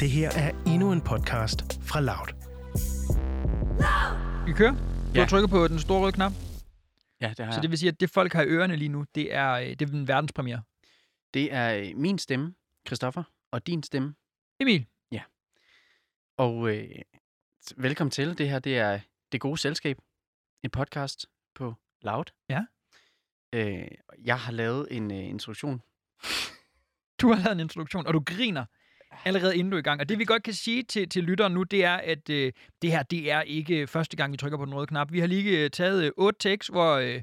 Det her er endnu en podcast fra Loud. Vi kører. Du Ja. har trykket på den store røde knap. Ja, det har Så jeg. det vil sige, at det folk har i ørerne lige nu, det er, øh, det er en verdenspremiere. Det er øh, min stemme, Christoffer, og din stemme. Emil, Og øh, velkommen til. Det her, det er Det Gode Selskab. En podcast på Loud. Ja. Øh, jeg har lavet en øh, introduktion. du har lavet en introduktion, og du griner allerede inden du er i gang. Og det vi godt kan sige til, til lytteren nu, det er, at øh, det her, det er ikke øh, første gang, vi trykker på den røde knap. Vi har lige øh, taget øh, otte takes, hvor øh,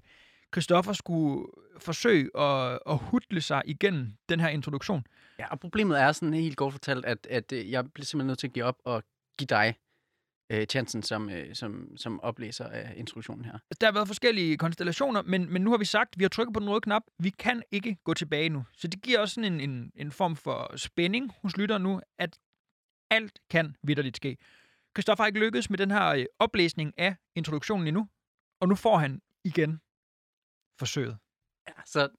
Christoffer skulle forsøge at, at hudle sig igennem den her introduktion. Ja, og problemet er sådan helt kort fortalt, at, at øh, jeg bliver simpelthen nødt til at give op og give dig øh, chancen som, øh, som, som oplæser af introduktionen her. Der har været forskellige konstellationer, men, men nu har vi sagt, vi har trykket på den røde knap. Vi kan ikke gå tilbage nu. Så det giver også sådan en, en, en form for spænding hos lytteren nu, at alt kan vidderligt ske. Christoffer har ikke lykkedes med den her øh, oplæsning af introduktionen endnu, og nu får han igen forsøget. Ja, så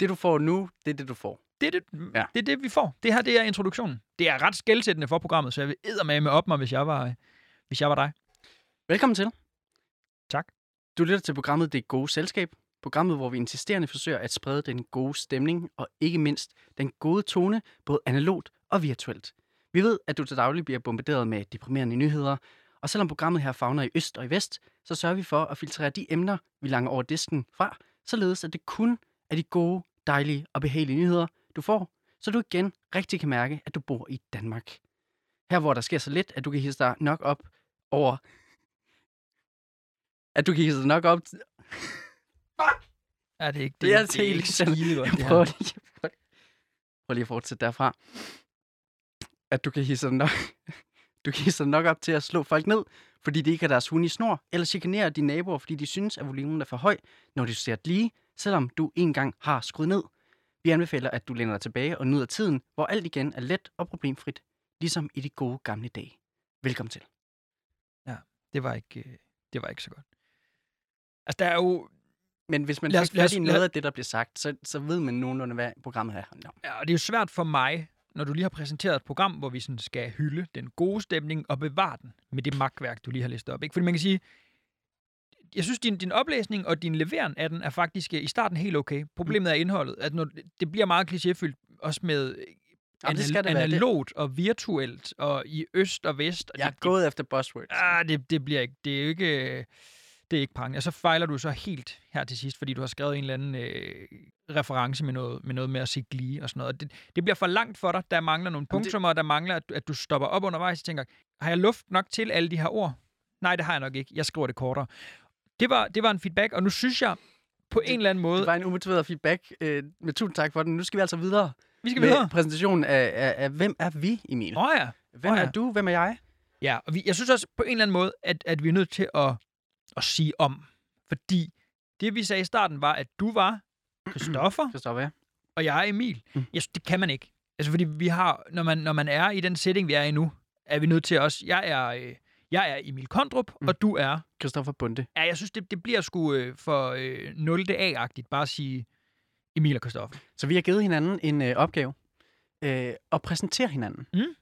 det, du får nu, det er det, du får. Det er det, ja. Det, er det, vi får. Det her, det er introduktionen. Det er ret skældsættende for programmet, så jeg vil eddermame op mig, hvis jeg var, øh, hvis jeg var dig. Velkommen til. Tak. Du lytter til programmet Det Gode Selskab. Programmet, hvor vi insisterende forsøger at sprede den gode stemning og ikke mindst den gode tone, både analogt og virtuelt. Vi ved, at du til daglig bliver bombarderet med deprimerende nyheder, og selvom programmet her fagner i øst og i vest, så sørger vi for at filtrere de emner, vi langer over disken fra, således at det kun er de gode, dejlige og behagelige nyheder, du får, så du igen rigtig kan mærke, at du bor i Danmark. Her hvor der sker så lidt, at du kan hisse dig nok op over at du kan hisse dig nok op. til- Er det ikke Det er det er helt skide godt, Jeg det prøver lige, prøv, lige at fortsætte derfra. At du kan hisse dig nok, du kan hisse dig nok op til at slå folk ned, fordi de ikke har deres hund i snor, eller chikanere dine naboer, fordi de synes, at volumen er for høj, når de ser lige, selvom du engang har skruet ned. Vi anbefaler, at du læner dig tilbage og nyder tiden, hvor alt igen er let og problemfrit, ligesom i de gode gamle dage. Velkommen til. Det var ikke, øh, det var ikke så godt. Altså, der er jo... Men hvis man lad fat i noget af det, der bliver sagt, så, så ved man nogenlunde, hvad programmet handler om. Ja, og det er jo svært for mig, når du lige har præsenteret et program, hvor vi sådan skal hylde den gode stemning og bevare den med det magtværk, du lige har listet op. Ikke? Fordi man kan sige, jeg synes, din, din oplæsning og din levering af den er faktisk øh, i starten helt okay. Problemet er indholdet. At når, det bliver meget klichéfyldt, også med øh, Jamen, det skal det være. Det- analogt og virtuelt, og i øst og vest. Og Jeg er det, gået efter buzzwords. Det, ah, det, det bliver ikke, det er jo ikke, det er ikke prangende. Og så fejler du så helt her til sidst, fordi du har skrevet en eller anden øh, reference med noget, med noget med at se glee og sådan noget. Og Det, det bliver for langt for dig. Der mangler nogle det- punktummer, og der mangler, at, du- at du stopper op undervejs og tænker, har jeg luft nok til alle de her ord? Nej, det har jeg nok ikke. Jeg skriver det kortere. Det var, det var en feedback, og nu synes jeg på en eller anden måde, Det var en umotiveret feedback. Øh, med tusind tak for den. Nu skal vi altså videre vi skal med videre. præsentationen af, af, af, hvem er vi, Emil? Åh oh, ja. Hvem Åh, ja. er du? Hvem er jeg? Ja, og vi, jeg synes også på en eller anden måde, at, at vi er nødt til at, at sige om. Fordi det, vi sagde i starten, var, at du var Christoffer, Christoffer, ja. og jeg er Emil. Mm. Jeg synes, det kan man ikke. Altså, fordi vi har, når man, når man er i den setting, vi er i nu, er vi nødt til også, jeg er, øh, jeg er Emil Kondrup, Mm. og du er, Christoffer Bunde. ja, jeg synes, det, det bliver sgu øh, for øh, 0. A-agtigt, bare at sige Emil og Christoffer. Så vi har givet hinanden en øh, opgave. Øh, at præsentere hinanden. Mm.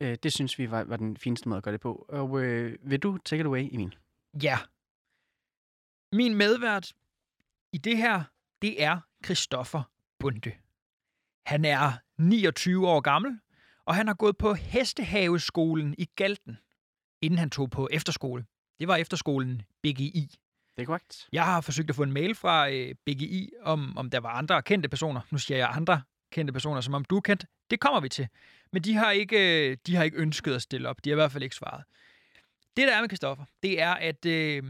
Øh, det synes vi var, var den fineste måde at gøre det på. Og øh, vil du take it away, Emil? Ja. Min medvært i det her, det er Christoffer Bunde. Han er 29 år gammel, og han har gået på Hestehaveskolen i Galten, inden han tog på efterskole. Det var efterskolen BGI. Det er korrekt. Jeg har forsøgt at få en mail fra øh, BGI, om, om der var andre kendte personer. Nu siger jeg andre kendte personer, som om du er kendt. Det kommer vi til. Men de har ikke, øh, de har ikke ønsket at stille op. De har i hvert fald ikke svaret. Det, der er med Kristoffer, det er, at øh,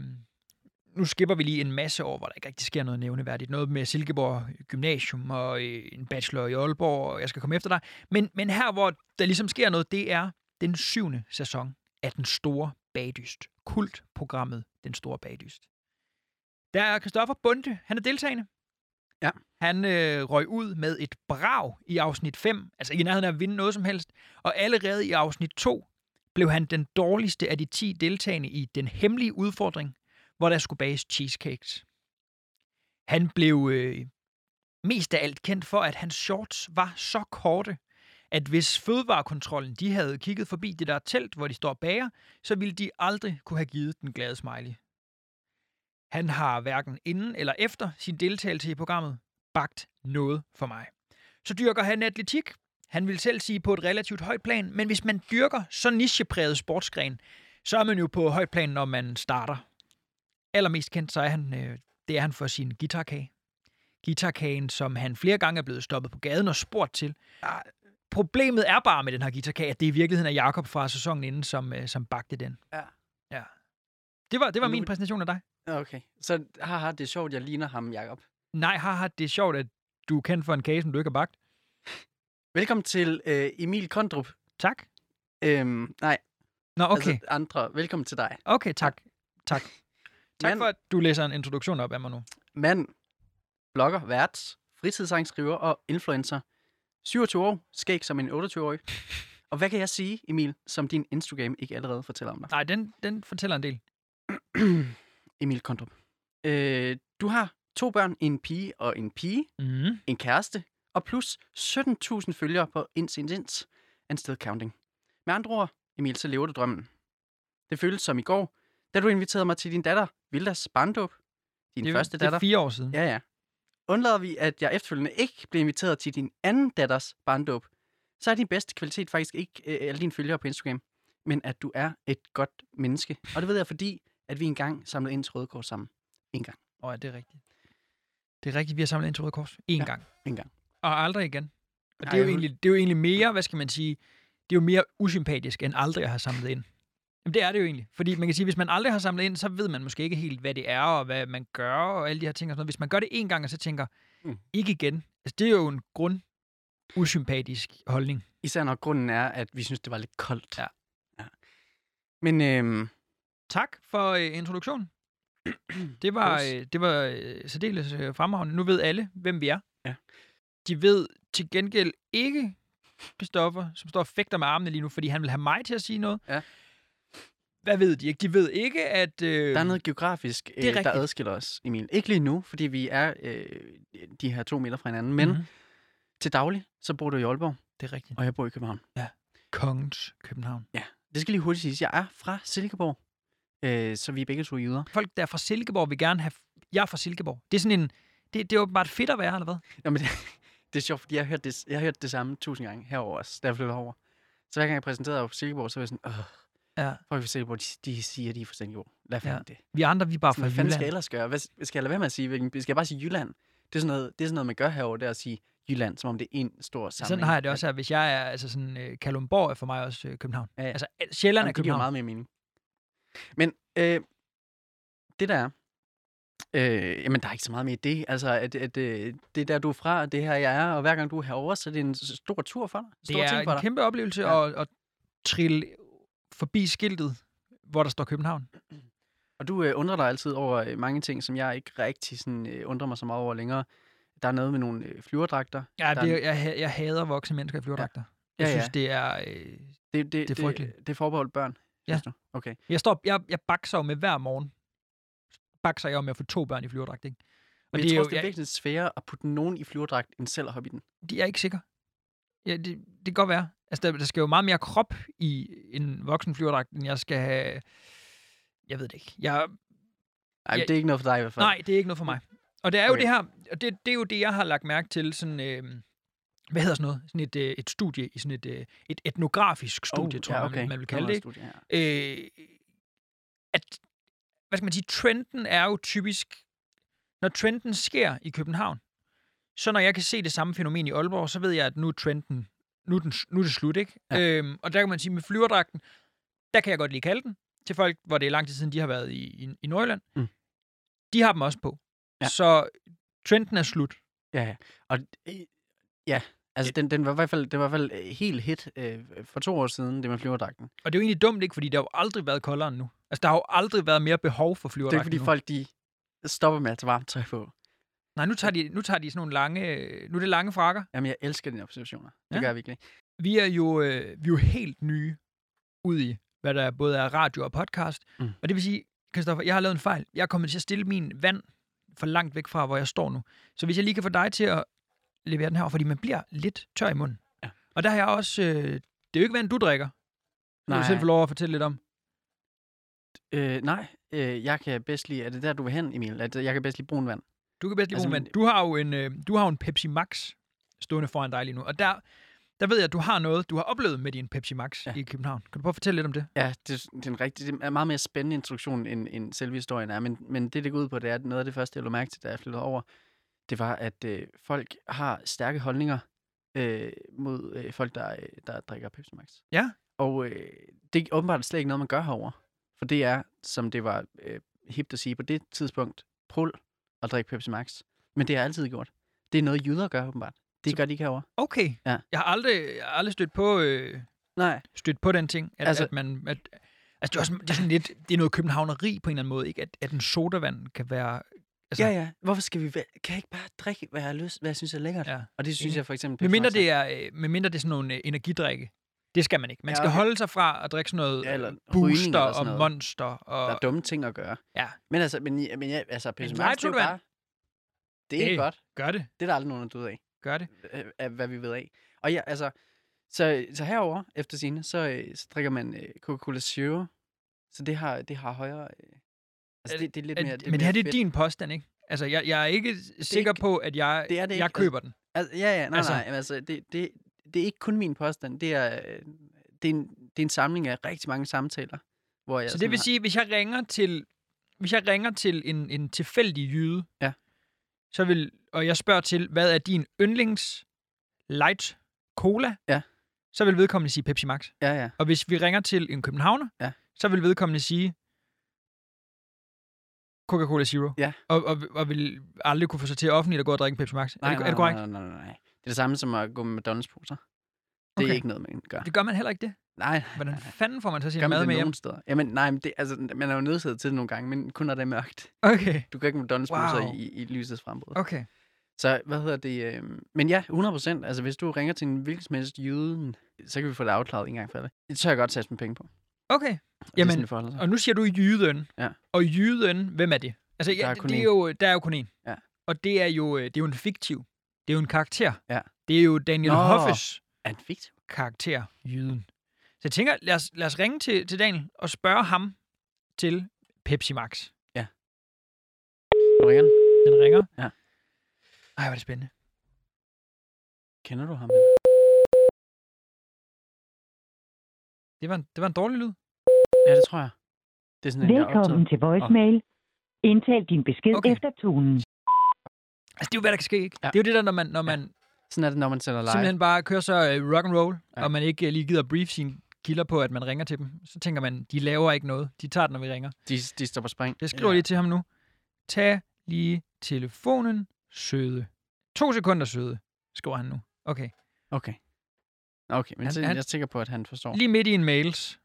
nu skipper vi lige en masse år, hvor der ikke rigtig sker noget nævneværdigt. Noget med Silkeborg Gymnasium og øh, en bachelor i Aalborg, og jeg skal komme efter dig. Men, men her, hvor der ligesom sker noget, det er den syvende sæson af Den Store Bagdyst. Kultprogrammet Den Store Bagdyst. Der er Christoffer Bunde. Han er deltagende. Ja. Han øh, røg ud med et brag i afsnit 5, altså i nærheden af at vinde noget som helst. Og allerede i afsnit 2 blev han den dårligste af de 10 deltagende i den hemmelige udfordring, hvor der skulle bages cheesecakes. Han blev øh, mest af alt kendt for, at hans shorts var så korte, at hvis fødevarekontrollen de havde kigget forbi det der telt, hvor de står og bager, så ville de aldrig kunne have givet den glade smiley. Han har hverken inden eller efter sin deltagelse i programmet bagt noget for mig. Så dyrker han atletik. Han vil selv sige på et relativt højt plan, men hvis man dyrker så nichepræget sportsgren, så er man jo på højt plan, når man starter. Allermest kendt, så er han, øh, det er han for sin guitarkage. Guitarkagen, som han flere gange er blevet stoppet på gaden og spurgt til. Ah. Problemet er bare med den her guitarkage, at det i virkeligheden er Jakob fra sæsonen inden, som, øh, som bagte den. Ja. ja. Det var, det var min præsentation af dig. Okay. Så haha, det er sjovt, jeg ligner ham, Jacob. Nej, haha, det er sjovt, at du er kendt for en kage, som du ikke har bagt. Velkommen til øh, Emil Kondrup. Tak. Øhm, nej, Nå, okay. altså andre. Velkommen til dig. Okay, tak. Tak. Tak Mand. for, at du læser en introduktion op af mig nu. Mand, blogger, vært, fritidssangskriver og influencer. 27 år, skæg som en 28-årig. Og hvad kan jeg sige, Emil, som din Instagram ikke allerede fortæller om dig? Nej, den, den fortæller en del. Emil Kondrup. Øh, du har to børn, en pige og en pige, Mm. en kæreste, og plus 17.000 følgere på Incidents and Still Counting. Med andre ord, Emil, så lever du drømmen. Det føles som i går, da du inviterede mig til din datter, Vildas barndåb. Din Det, første det er datter. fire år siden. Ja, ja. Undlader vi, at jeg efterfølgende ikke blev inviteret til din anden datters barndåb, så er din bedste kvalitet faktisk ikke øh, alle dine følgere på Instagram, men at du er et godt menneske. Og det ved jeg, fordi at vi engang samlede ind til Røde Kors sammen. En gang. Åh, ja, det er rigtigt. Det er rigtigt, vi har samlet ind til Røde Kors. En Ja, gang. En gang. Og aldrig igen. Og Ej, det er, jo jeg- egentlig, det er jo egentlig mere, hvad skal man sige, det er jo mere usympatisk, end aldrig at have samlet ind. Jamen, det er det jo egentlig. Fordi man kan sige, hvis man aldrig har samlet ind, så ved man måske ikke helt, hvad det er, og hvad man gør, og alle de her ting og sådan noget. Hvis man gør det en gang, og så tænker, Mm. ikke igen. Altså, det er jo en grund usympatisk holdning. Især når grunden er, at vi synes, det var lidt koldt. Ja. ja. Men øhm, Tak for øh, introduktionen. Det var, øh, det var øh, særdeles øh, fremragende. Nu ved alle, hvem vi er. Ja. De ved til gengæld ikke Christoffer, som står og fægter med armene lige nu, fordi han vil have mig til at sige noget. Ja. Hvad ved de ikke? De ved ikke, at... Øh, der er noget geografisk, øh, er der rigtigt. adskiller os, Emil. Ikke lige nu, fordi vi er øh, de her to meter fra hinanden, men Mhm. til daglig, så bor du i Aalborg, Det er rigtigt. og jeg bor i København. Kongens København. Det skal lige hurtigt siges. Jeg er fra Silkeborg, øh, så vi er begge to jyder. Folk, der er fra Silkeborg, vil gerne have... Jeg er fra Silkeborg. Det er sådan en... Det, det er jo bare fedt at være, eller hvad? Nå, men det, det er sjovt, fordi jeg har, hørt det, jeg har hørt det samme tusind gange herover også, da jeg flyttede over. Så hver gang jeg præsenterede på Silkeborg, så var jeg sådan, Åh, Ja. folk fra Silkeborg, de, de siger, de er fra Silkeborg. Lad Ja. det. Vi andre, vi er bare Sådan, fra hvad fanden skal jeg Jylland. ellers gøre? Hvad, skal jeg lade være med at sige? Hvilken, skal jeg bare sige Jylland? Det er sådan noget, det er sådan noget man gør herover, det er at sige Jylland, som om det er en stor samling. Sådan har jeg det også her. Hvis jeg er, altså sådan, øh, Kalundborg er for mig også øh, København. Ja, ja. Altså, Sjælland er Jamen, det giver København. meget mere mening. Men øh, det der er, øh, jamen der er ikke så meget med i det. Altså, at, at, øh, det er der, du er fra, og det er her, jeg er, og hver gang du er herovre, så er det en stor tur for dig. Stor Det er ting for en dig. kæmpe oplevelse Ja. at, at trille forbi skiltet, hvor der står København. Og du øh, undrer dig altid over øh, mange ting, som jeg ikke rigtig sådan, øh, undrer mig så meget over længere. Der er noget med nogle øh, flyverdragter. Ja, det, er- er- jeg, jeg hader voksne mennesker i flyverdragter. Jeg Ja, ja. synes, det er... Øh, Det, det, Det er frygteligt. Det, det er forbeholdt børn, Ja. Okay. jeg, står, jeg, jeg bakser jo med hver morgen. Bakser jeg jo med at få to børn i flyverdragt, ikke? Og Men det jeg er tror, jo, også, det er jeg, virkelig sværere at putte nogen i flyverdragt, end selv at hoppe i den. de er ikke sikker. Ja, det, det kan godt være. Altså, der, der skal jo meget mere krop i en voksen flyverdragt, end jeg skal have... Jeg ved det ikke. Jeg, Nej, Ja. det er ikke noget for dig i hvert fald. Nej, det er ikke noget for mig. Og det er jo Okay. det her, og det, det er jo det, jeg har lagt mærke til, sådan, øh, hvad hedder sådan noget, sådan et, øh, et studie, i sådan et, øh, et etnografisk studie, oh, tror ja, jeg, okay. man, man vil kalde det, ikke? Studie, ja. øh, at, hvad skal man sige, trenden er jo typisk, når trenden sker i København, så når jeg kan se det samme fænomen i Aalborg, så ved jeg, at nu er trenden, nu er, den, nu er det slut, ikke? Ja. Øhm, og der kan man sige, med flyverdragten, der kan jeg godt lide kalde den, til folk, hvor det er lang tid siden, de har været i, i, i Nordjylland. Mm. De har dem også på. Ja. Så trenden er slut. Ja, ja. Og øh, ja, altså den, den var i hvert fald, det var i hvert fald øh, helt hit øh, for to år siden, det med flyverdragten. Og det er jo egentlig dumt, ikke? Fordi der har jo aldrig været koldere end nu. Altså, der har jo aldrig været mere behov for Det er flyverdragten fordi nu. folk, de stopper med at tage varmt tøj på. Nej, nu tager, de, nu tager de sådan nogle lange... Nu er det lange frakker. Jamen, jeg elsker dine observationer. Det Ja. gør jeg virkelig. Vi er jo, øh, vi er jo helt nye ud i, hvad der både er radio og podcast. Mm. Og det vil sige, Kristoffer, jeg har lavet en fejl. Jeg er kommet til at stille min vand for langt væk fra, hvor jeg står nu. Så hvis jeg lige kan få dig til at levere den her, fordi man bliver lidt tør i munden. Ja. Og der har jeg også... Øh, det er jo ikke vand, du drikker. Vil du Nej. selv få lov at fortælle lidt om. Øh, nej, øh, jeg kan bedst lide... Er det der, du vil hen, Emil? At jeg kan bedst lide brun vand. Du kan bedst lide Altså, altså, vand. Du har jo en, øh, du har en Pepsi Max stående foran dig lige nu. Og der, der ved jeg, at du har noget, du har oplevet med din Pepsi Max ja. I København. Kan du prøve at fortælle lidt om det? Ja, det, det, er en rigtig, det er meget mere spændende introduktion, end, end selve historien er. Men, men det, det går ud på, det er, noget af det første, jeg lå mærke til, da jeg flyttede over, det var, at øh, folk har stærke holdninger øh, mod øh, folk, der, øh, der drikker Pepsi Max. Ja. Og øh, det er åbenbart slet ikke noget, man gør herover. For det er, som det var øh, hipt at sige på det tidspunkt, prul at drikke Pepsi Max. Men det har jeg altid gjort. Det er noget, jyder gør åbenbart. Det gør de ikke herover. Okay. Ja. Jeg har aldrig, jeg har aldrig stødt på, øh, Nej. stødt på den ting, at, altså, at man... At, altså, det er, også, det er sådan lidt... Det er noget københavneri på en eller anden måde, ikke? At, at en sodavand kan være... Altså, Ja, ja. Hvorfor skal vi... Kan jeg ikke bare drikke, hvad jeg har lyst, hvad jeg synes er lækkert? Ja. Og det synes jeg for eksempel... Med mindre det er, øh, med mindre det er sådan nogle øh, energidrikke. Det skal man ikke. Man Ja, skal okay. holde sig fra at drikke sådan noget Ja, eller øh, booster eller og noget. monster. Og, Der er dumme ting at gøre. Ja. Men altså, men, men ja, altså, Men Max, det er bare... Det er Hey. godt. Gør det. Det er der aldrig nogen, der døde af, Gør det. øh, af, hvad vi ved af. Og ja, altså... Så, så herover efter sine, så, øh, så drikker man øh, Coca-Cola Zero. Så det har, det har højere... Øh, altså, Er- det, det er lidt Er, mere... Det er men mere her det er fedt. din påstand, ikke? Altså, jeg, jeg er ikke sikker ikke- på, at jeg, det er det jeg ikke. køber den. Altså, ja, ja, nej, Altså- altså, nej. Altså, det, det, det er ikke kun min påstand. Det er, øh, det er, en, det er en samling af rigtig mange samtaler. Hvor jeg Så det vil har- sige, hvis jeg ringer til, hvis jeg ringer til en, en tilfældig jyde, Ja. så vil, og jeg spørger til, hvad er din yndlings light cola? Ja. Så vil vedkommende sige Pepsi Max. Ja, ja. Og hvis vi ringer til en københavner, Ja. så vil vedkommende sige Coca-Cola Zero. Ja. Og, og, og vil aldrig kunne få sig til offentligt at gå og drikke en Pepsi Max. Nej, er, det, nej, er det korrekt? Nej, nej, nej, nej. Det er det samme som at gå med McDonald's-poser. Det er Okay. ikke noget, man gør. Det gør man heller ikke det. Nej, Hvordan fanden får man så sin Gør mad det med hjem? steder? Jamen, nej, men det, altså, man er jo nødsaget til det nogle gange, men kun når det er mørkt. Okay, Du kan ikke med McDonald's-poser Wow. i, i lysets frembrud. okay. Så hvad hedder det? Øh... Men ja, 100%. Altså, hvis du ringer til en hvilken som helst jyde, så kan vi få det afklaret en gang for det. Det tør jeg godt sætte med penge på. Okay, det Jamen, sådan, det. Og nu siger du jyden. Ja. Og jyden, hvem er det? Altså, Der ja, er kun det er jo, der er jo kun én. Ja. Og det er jo, øh, det er jo en fiktiv. Det er jo en karakter. Ja. Det er jo Daniel Nå. Hoffes Er det fiktivt? karakter, jyden. Så jeg tænker, lad os, lad os ringe til, til Daniel og spørge ham til Pepsi Max. Nu ringer den. Den ringer. Ja. Ej, hvor er det spændende. Kender du ham? Det var en, det var en dårlig lyd. Ja, det tror jeg. Det er sådan, en, Velkommen til voicemail. Indtal din besked Okay. efter tonen. Altså, det er jo, hvad der kan ske, ikke? Ja. Det er jo det der, når man, når man Sådan er det, når man sender live. simpelthen bare kører så uh, rock and roll, ja. Ja. og man ikke uh, lige gider brief sine kilder på, at man ringer til dem. Så tænker man, de laver ikke noget. De tager den, når vi ringer. De, de står på spring. Det skriver ja. lige til ham nu. Tag lige telefonen, søde. To sekunder, søde, skriver han nu. Okay. Okay. Okay, men Han- jeg er sikker på, at han forstår. Lige midt i en mails.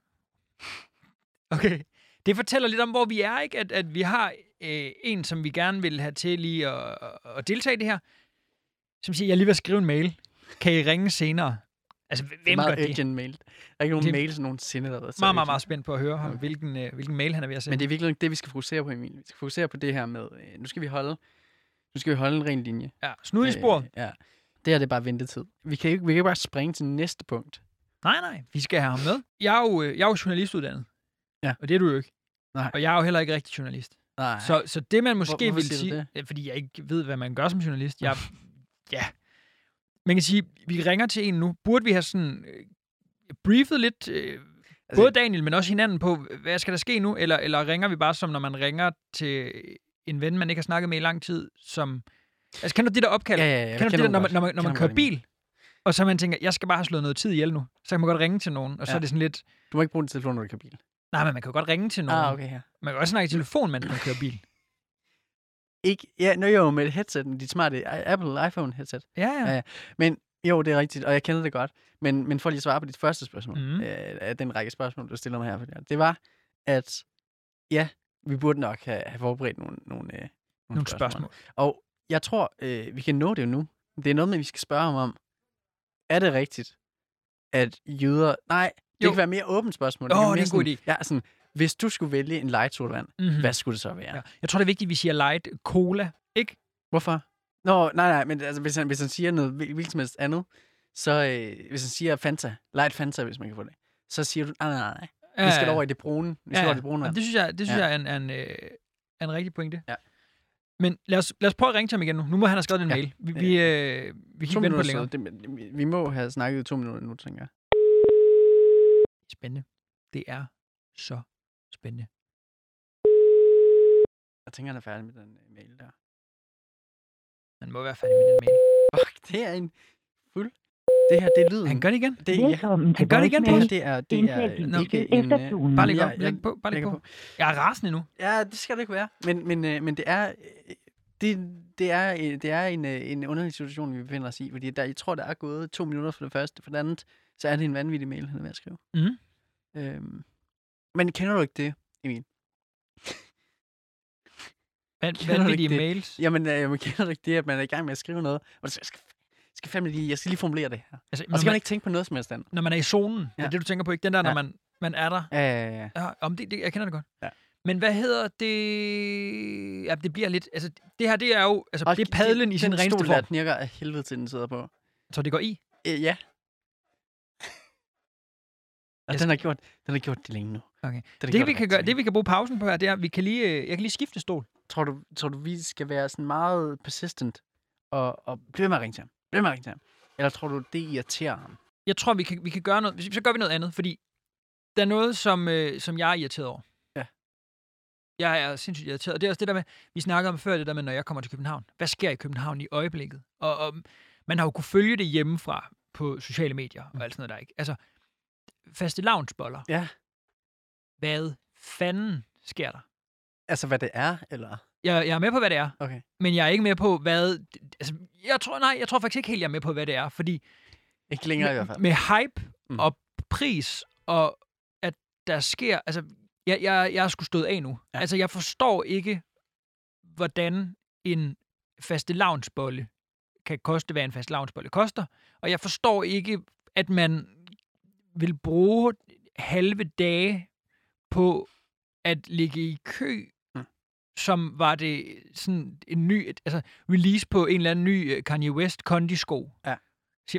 Okay. Det fortæller lidt om, hvor vi er, ikke? At, at vi har øh, en, som vi gerne vil have til lige at, at, deltage i det her, som siger, jeg lige at skrive en mail. Kan I ringe senere? Altså, Det er hvem gør meget det? mail. Der er ikke nogen Det- mails nogensinde, der har været Meget, meget, meget spændt på at høre, Okay. hvilken, øh, hvilken mail han er ved at sende. Men det er virkelig det, vi skal fokusere på, Emil. Vi skal fokusere på det her med, øh, nu skal vi holde, nu skal vi holde en ren linje. Ja, snud i sporet. Øh, ja. Det her det er bare ventetid. Vi kan, ikke, vi kan ikke bare springe til næste punkt. Nej, nej, vi skal have ham med. Jeg er jo, øh, jeg er jo journalistuddannet. Ja. Og det er du jo ikke. Nej. Og jeg er jo heller ikke rigtig journalist. Nej. Så, så det, man måske hvorfor vil sige... det? Fordi jeg ikke ved, hvad man gør som journalist. Jeg, ja. Man kan sige, vi ringer til en nu. Burde vi have sådan øh, briefet lidt, øh, Altså- både Daniel, men også hinanden på, hvad skal der ske nu? Eller, eller ringer vi bare som, når man ringer til en ven, man ikke har snakket med i lang tid, som... Altså, kender du det der opkald? Ja, ja, ja. Kender du det der, når man, når man, når man kører bil, og så man tænker, jeg skal bare have slået noget tid ihjel nu. Så kan man godt ringe til nogen, og så Ja. er det sådan lidt... Du må ikke bruge din telefon, når du kører bil. Nej, men man kan jo godt ringe til nogen. Ah, okay, ja. Man kan også snakke i telefon, mens man kører bil. Ikke, ja, nu jo med et headset, dit smarte Apple iPhone headset. Ja, ja. Ja, ja. Men jo, det er rigtigt, og jeg kender det godt. Men, men for lige at svare på dit første spørgsmål, mm. øh, den række spørgsmål, du stiller mig her, det var, at ja, vi burde nok have, have forberedt nogle, nogle, øh, nogle, Nogle spørgsmål. Og jeg tror, øh, vi kan nå det jo nu. Det er noget med, vi skal spørge ham om. Er det rigtigt, at jøder... Nej, det Jo. kan være mere åbent spørgsmål. Åh, det er en god sådan- Ja, sådan, hvis du skulle vælge en light sodavand, Mm-hmm. mm. hvad skulle det så være? Ja. Jeg tror, det er vigtigt, at vi siger light cola, ikke? Hvorfor? Nå, nej, nej, men altså, hvis, han, hvis han siger noget hvil- hvilket som helst andet, så øh, hvis han siger Fanta, light Fanta, hvis man kan få det, så siger du, nej, nej, nej, vi skal over i det brune. Vi skal over i det brune vand. det synes jeg, det synes Ja. jeg er en, er en, øh, en rigtig pointe. Ja. Men lad os, lad os prøve at ringe til ham igen nu. Nu må han have skrevet en Ja. mail. Vi, vi, øh, vi kan vente på det længere. så det, vi- vi må have snakket i to minutter nu, tænker jeg. Spændende. Det er så spændende. Jeg tænker, han er færdig med den øh, mail der. Han må være færdig med den mail. Fuck, det er en fuld... Det her, det er lyden. Han gør det igen. det, ja, Han gør det igen, det her, voicemail. det er, det er besked ikke en... tonen. Bare læg op. Læg på. Bare læg på. Jeg er rasende nu. Ja, det skal det ikke være. Men, men, øh, men det er... øh, Det, det er, øh, det er en, en underlig situation, vi befinder os i, fordi der, jeg tror, der er gået to minutter for det første. For det andet, så er det en vanvittig mail, han er ved at skrive. Mhm. Øhm, men kender du ikke det, Emil? Du vanvittige mails. Jamen, øh, man kender du ikke det, at man er i gang med at skrive noget, og så jeg skal, jeg skal fandme lige, jeg skal lige formulere det her. Altså, Og når, så skal man man, ikke tænke på noget som helst andet. når man er i zonen, ja. Ja. er det, du tænker på, ikke? Den der, når Ja. man, man er der. Ja, ja, ja. Ja, om det, det, jeg kender det godt. Ja. Men hvad hedder det? Ja, det bliver lidt... Altså, det her, det er jo... Altså, Og det er padlen i sin den reneste form. der knirker af helvede til, den sidder på. Så det går i. Øh, ja. Og Jeg den har, gjort, den har gjort det længe nu. Okay. Den Det, vi kan gøre, det, vi kan bruge pausen på her, det er, vi kan lige, øh, jeg kan lige skifte stol. Tror du, tror du, vi skal være sådan meget persistent og, og blive med at ringe til ham? Ved med at ringe til ham. Eller tror du, det irriterer ham? Jeg tror, vi kan, vi kan gøre noget... Så gør vi noget andet, fordi der er noget, som, øh, som jeg er irriteret over. Ja. Jeg er sindssygt irriteret. Og det er også det der med, vi snakkede om før, det der med, når jeg kommer til København. Hvad sker i København i øjeblikket? Og, og man har jo kunne følge det hjemmefra på sociale medier og alt sådan noget der, ikke? Altså, faste lavnsboller. Ja. Hvad fanden sker der? Altså, hvad det er, eller? Jeg, jeg er med på, hvad det er, Okay. men jeg er ikke med på, hvad... Altså, jeg tror, nej, jeg tror faktisk ikke helt, jeg er med på, hvad det er, fordi Ikke længere i hvert fald. med hype Mm. og pris, og at der sker... Altså, jeg, jeg, jeg er sgu stået af nu. Ja. Altså, jeg forstår ikke, hvordan en faste lavnsbolle kan koste, hvad en fast lavnsbolle koster. Og jeg forstår ikke, at man vil bruge halve dage på at ligge i kø. Som var det sådan en ny, altså release på en eller anden ny øh, Kanye West kondisko. Ja.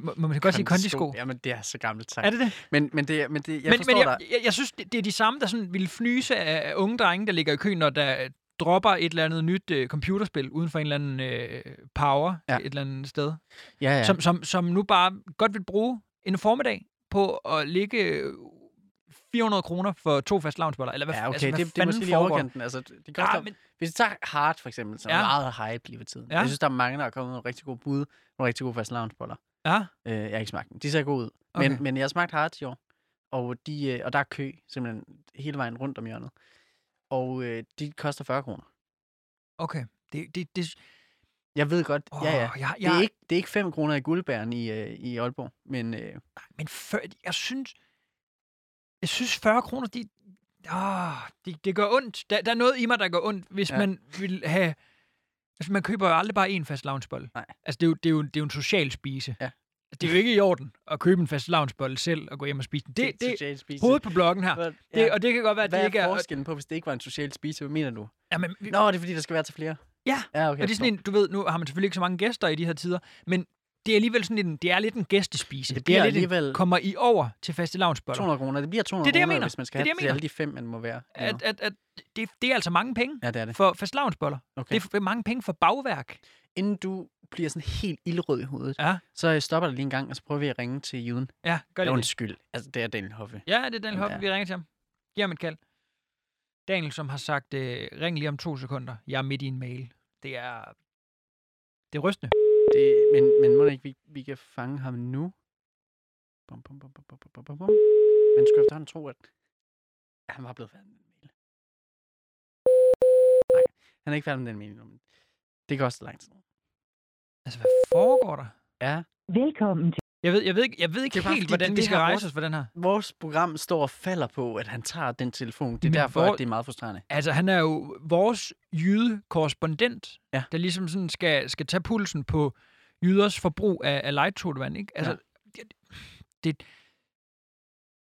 Må, må man godt sige kondisko? Jamen, det er så gammelt sagt. Er det det? Men, men, det, men det, jeg men, forstår men jeg, dig. jeg, jeg synes, det, det er de samme, der sådan vil fnyse af, unge drenge, der ligger i kø, når der dropper et eller andet nyt øh, computerspil uden for en eller anden øh, power Ja. et eller andet sted. Ja, ja. Ja. Som, som, som nu bare godt vil bruge en formiddag på at ligge øh, 400 kroner for to fast lavnsboller. Eller hvad, ja, okay, altså, hvad det, det er måske lige overkanten. Altså, det koster, Ja, men, Hvis vi tager Hard for eksempel, som ja. Er meget hype lige ved tiden. Ja. Jeg synes, der er mange, der er kommet med nogle rigtig gode bud, nogle rigtig gode fast loungeboller. ja, Øh, jeg har ikke smagt dem. De ser gode ud. Okay. Men, men jeg har smagt Hard i år, og, de, øh, og der er kø simpelthen hele vejen rundt om hjørnet. Og øh, de koster 40 kroner. okay. Det, det, det, Jeg ved godt, åh, ja ja. Jeg, Det jeg, er, ikke, det er ikke 5 kroner i guldbæren i, øh, i Aalborg, men øh, Men før, jeg synes, jeg synes 40 kroner, de, åh, det, det gør ondt. Der, der er noget i mig, der gør ondt, hvis Ja. ja. man vil have... Altså, man køber jo aldrig bare en fast loungebolle. Nej. Altså, det er, jo, det, er jo, det er jo en social spise. Ja. Altså, det er jo ikke i orden at købe en fast loungebolle selv og gå hjem og spise den. Det, det, det socialt spise. hovedet på bloggen her. Hvad- Det, og det kan godt være, at Hvad det er ikke er... forskellen på, hvis det ikke var en social spise? Hvad mener du? Jamen, vi, Nå, det er fordi, der skal være til flere. Ja, Ja, okay. og det er sådan en, du ved, nu har man selvfølgelig ikke så mange gæster i de her tider, men det er alligevel sådan en, det er lidt en gæstespise. Det Det, bliver er lidt alligevel- en, kommer I over til faste loungeboller? 200 kroner. Det bliver 200 Det er det, jeg kroner, hvis man skal Det er have det, alle de fem, man må være. At, at, at det, det er altså mange penge Ja, det er det. for fast loungeboller. Okay. Det er for mange penge for bagværk. Inden du bliver sådan helt ildrød i hovedet, Ja, så øh, stopper det lige en gang, og så prøver vi at ringe til juden. ja, gør Det det. er det. undskyld. Altså, det er Daniel Hoffe. Ja, det er Daniel Hoppe, Ja. vi ringer til ham. Giv ham et kald. Daniel, som har sagt, øh, ring lige om to sekunder. Jeg er midt i en mail. Det er... Det er rystende. Det, men, men må det ikke, vi, vi kan fange ham nu? Bum, bum, bum, bum, bum, bum, bum. Man skulle efterhånden tro, at han var blevet færdig med den mail. Nej, han er ikke færdig med den mail nu. men Det kan også lang tid. Altså, hvad foregår der? Ja, Velkommen til Jeg ved, jeg ved, ikke, jeg ved ikke helt, fordi, hvordan det- vi det skal her rejse vores- os for den her. vores program står og falder på, at han tager den telefon. Det er Men derfor, hvor- at det er meget frustrerende. Altså, han er jo vores jyde-korrespondent, Ja. der ligesom sådan skal, skal tage pulsen på jyders forbrug af, af light-sodavand, ikke? Altså, ja. det,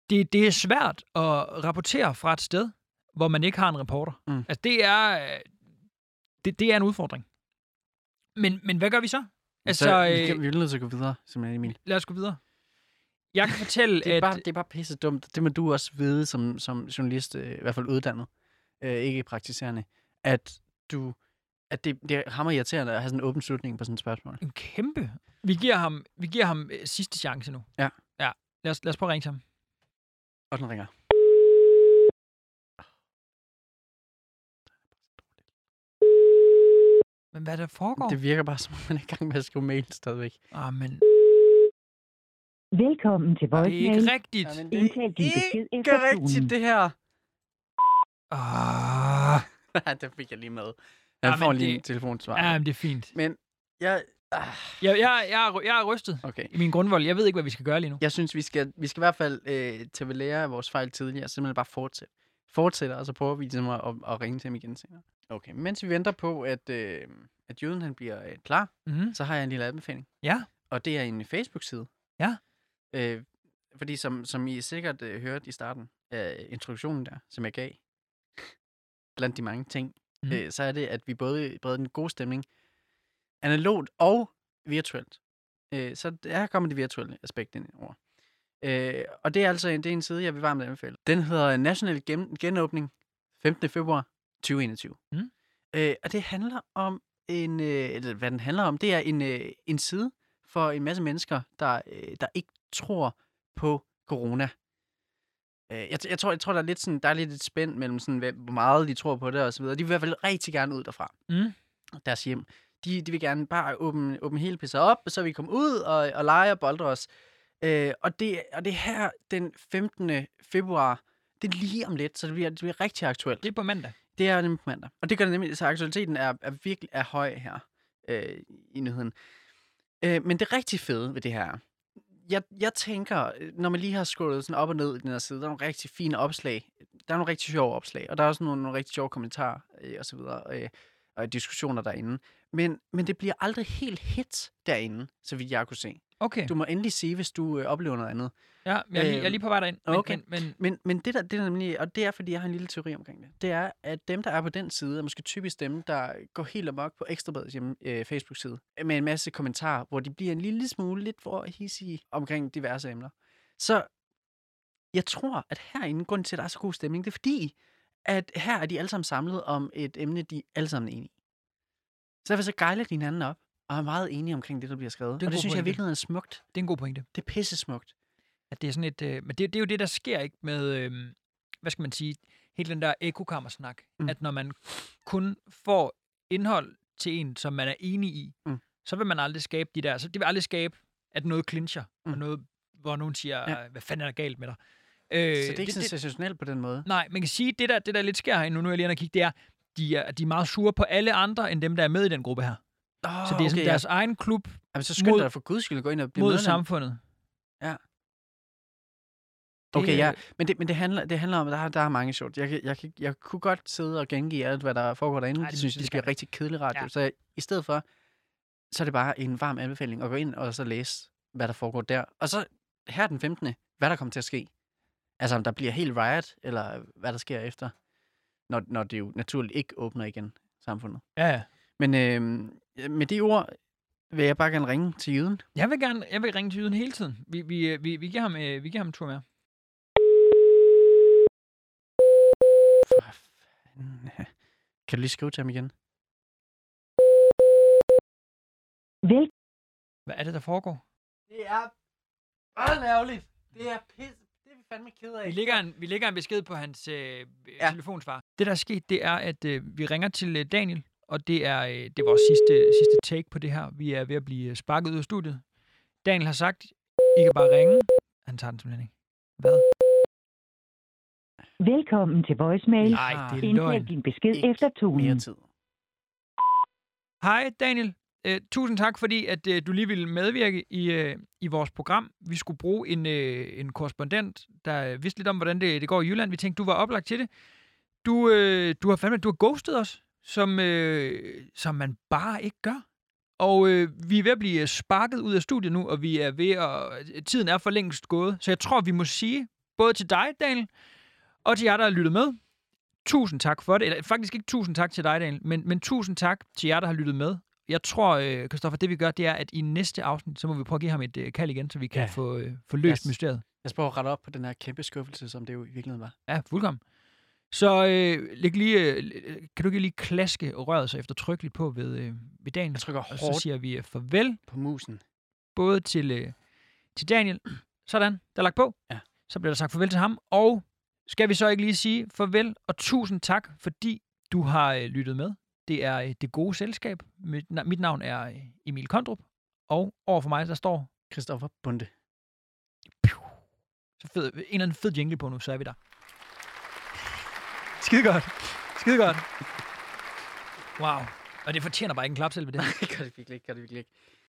det, det er svært at rapportere fra et sted, hvor man ikke har en reporter. Mm. Altså, det er, øh, det, det er en udfordring. Men, men hvad gør vi så? Altså, så, vi, øh, kan, vi er nødt til at gå videre, simpelthen, Emil. Lad os gå videre. Jeg kan fortælle, Det er, at... bare, det er bare pisse dumt. Det må du også vide som, som journalist, øh, i hvert fald uddannet, øh, ikke praktiserende, at du at det, det er hammer irriterende at have sådan en åben slutning på sådan et spørgsmål. En kæmpe. Vi giver ham, vi giver ham øh, sidste chance nu. Ja. Ja. Lad os, lad os prøve at ringe til ham. Og den ringer. Men hvad der foregår? Det virker bare som om, man er i gang med at skrive mail stadigvæk. Ah, men Velkommen til det er voicemail. ikke rigtigt. Indtal din besked ikke efter rigtigt, det her. Ah, det fik jeg lige med. Ja, Jeg får men lige det- en telefonsvar. ja, men det er fint. Men jeg... Ah, Jeg, jeg, jeg, er, jeg er rystet okay. i min grundvold. Jeg ved ikke, hvad vi skal gøre lige nu. Jeg synes, vi skal, vi skal i hvert fald øh, til at lære af vores fejl tidligere, simpelthen bare fortsætte. Fortsætte, og så prøver vi ligesom at, at, at ringe til ham igen senere. Okay, mens vi venter på, at, øh, at jøden han bliver øh, klar, Mm-hmm. så har jeg en lille anbefaling. Ja. Og det er en Facebook-side. Ja. Øh, fordi som, som I sikkert øh, hørte i starten af introduktionen der, som jeg gav, blandt de mange ting, mm. øh, så er det, at vi både breder den gode stemning analogt og virtuelt. Øh, så der kommer det virtuelle aspekt ind over. Øh, og det er altså en, det er en side, jeg vil varmt anbefale. Den hedder National Gen- Genåbning 15. februar 2021. Mm. Øh, og det handler om en, øh, eller hvad den handler om, det er en, øh, en side for en masse mennesker, der, øh, der ikke tror på corona. Øh, jeg, jeg, tror, jeg tror, der er lidt, sådan, der er lidt et spænd mellem, sådan, hvor meget de tror på det og så videre. De vil i hvert fald rigtig gerne ud derfra. Mm. Deres hjem. De, de vil gerne bare åbne, åbne hele pisset op, så vi kommer ud og, og lege og boldre os. Øh, og, det, og det er her den 15. februar. Det er lige om lidt, så det bliver, det bliver rigtig aktuelt. Det er på mandag. Det er nemlig på mandag. Og det gør det nemlig, så aktualiteten er, er virkelig er høj her øh, i nyheden. Øh, men det rigtig fede ved det her, jeg, jeg tænker, når man lige har scrollet sådan op og ned i den her side, der er nogle rigtig fine opslag. Der er nogle rigtig sjove opslag, og der er også nogle, nogle rigtig sjove kommentarer øh, og så videre, øh, og diskussioner derinde. Men, men det bliver aldrig helt hit derinde, så vidt jeg kunne se. Okay. Du må endelig sige, hvis du øh, oplever noget andet. Ja, jeg, er lige, jeg er lige på vej derind. Men, okay. men, men Men, men det, der, det der nemlig, og det er, fordi jeg har en lille teori omkring det, det er, at dem, der er på den side, er måske typisk dem, der går helt amok på Ekstrabladets hjemme, øh, Facebook-side, med en masse kommentarer, hvor de bliver en lille smule lidt for hissige omkring diverse emner. Så jeg tror, at herinde, grunden til, at der er så god stemning, det er fordi, at her er de alle sammen samlet om et emne, de alle sammen er enige i. Så derfor så gejler de hinanden op, og er meget enige omkring det, der bliver skrevet. Det og det synes jeg pointe. virkeligheden er smukt. det er en god pointe. Det er pisse smukt. At det er sådan et... Øh, men det, det er jo det, der sker ikke med... Øh, hvad skal man sige? Hele den der ekokammersnak. Mm. At når man kun får indhold til en, som man er enig i, Mm. så vil man aldrig skabe de der... Så det vil aldrig skabe, at noget clincher. Mm. Og noget, hvor nogen siger, Ja. hvad fanden er der galt med dig? Øh, Så det er ikke det, sensationelt på den måde. Nej, man kan sige, det der, det der lidt sker herinde, nu, nu er jeg lige inde og kigge, det er, de er, de er meget sure på alle andre, end dem, der er med i den gruppe her. Oh, Så det er sådan deres egen klub Jamen, så skynd mod- dig for guds skyld at gå ind og blive mod medlem. samfundet. Ja. Det, Okay, ja. Men det, men det, handler, det handler om, at der, er- der er mange sjovt. Jeg, jeg, jeg, jeg kunne godt sidde og gengive alt, hvad der foregår derinde. Ej, det- det synes jeg, det skal bliver rigtig kedelig radio. Ja. Ja. Så jeg, i stedet for, så er det bare en varm anbefaling at gå ind og så læse, hvad der foregår der. Og så her den 15. hvad der kommer til at ske. Altså, om der bliver helt riot, eller hvad der sker efter, når, når det jo naturligt ikke åbner igen, samfundet. Ja, ja. Men øh, med de ord vil jeg bare gerne ringe til jyden. Jeg vil gerne jeg vil ringe til Jyden hele tiden. Vi, vi, øh, vi, vi, giver ham, øh, vi giver ham en tur fanden. Kan du lige skrive til ham igen? Vel, Hvad er det, der foregår? Det er meget ærgerligt. Det er pisse. Det er vi fandme ked af. Vi lægger en, vi lægger en besked på hans øh. Ja. telefonsvar. Det, der er sket, det er, at øh, vi ringer til øh, Daniel, og det er, øh, det er vores sidste, sidste take på det her. Vi er ved at blive øh, sparket ud af studiet. Daniel har sagt, I kan bare ringe. Han tager den simpelthen ikke. Hvad? velkommen til voicemail. Nej, det er løgn. din besked Ikke efter tonen. Mere tid. Hej Daniel. Uh, tusind tak, fordi at uh, du lige ville medvirke i, uh, i vores program. Vi skulle bruge en, uh, en korrespondent, der vidste lidt om, hvordan det, det går i Jylland. Vi tænkte, du var oplagt til det. Du, uh, du har fandme, du har ghostet os, som, uh, som man bare ikke gør. Og uh, vi er ved at blive sparket ud af studiet nu, og vi er ved at... Tiden er for længst gået, så jeg tror, vi må sige, både til dig, Daniel, og til jer, der har lyttet med, tusind tak for det. Eller faktisk ikke tusind tak til dig, Daniel, men, men tusind tak til jer, der har lyttet med. Jeg tror, øh, Christoffer, det vi gør, det er, at i næste afsnit, så må vi prøve at give ham et øh, kald igen, så vi kan Ja. få, øh, få løst Yes. mysteriet. Jeg skal prøve at rette op på den her kæmpe skuffelse, som det jo i virkeligheden var. Ja, fuldkommen. Så øh, læg lige, øh, kan du ikke lige klaske røret så eftertrykkeligt på ved, øh, ved Daniel? Jeg trykker Og så hårdt siger vi øh, farvel på musen. både til, øh, til Daniel. Sådan, der er lagt på. Ja. Så bliver der sagt farvel til ham. Og skal vi så ikke lige sige farvel og tusind tak, fordi du har øh, lyttet med. Det er øh, Det Gode Selskab. Mit, na- mit navn er øh, Emil Kondrup. Og over for mig, der står Christoffer Bunde. så fed, en eller anden fed jingle på nu, så er vi der. Skide godt. Skide godt. Wow. Og det fortjener bare ikke en klap selv ved det. Nej, gør det virkelig ikke, gør det virkelig ikke.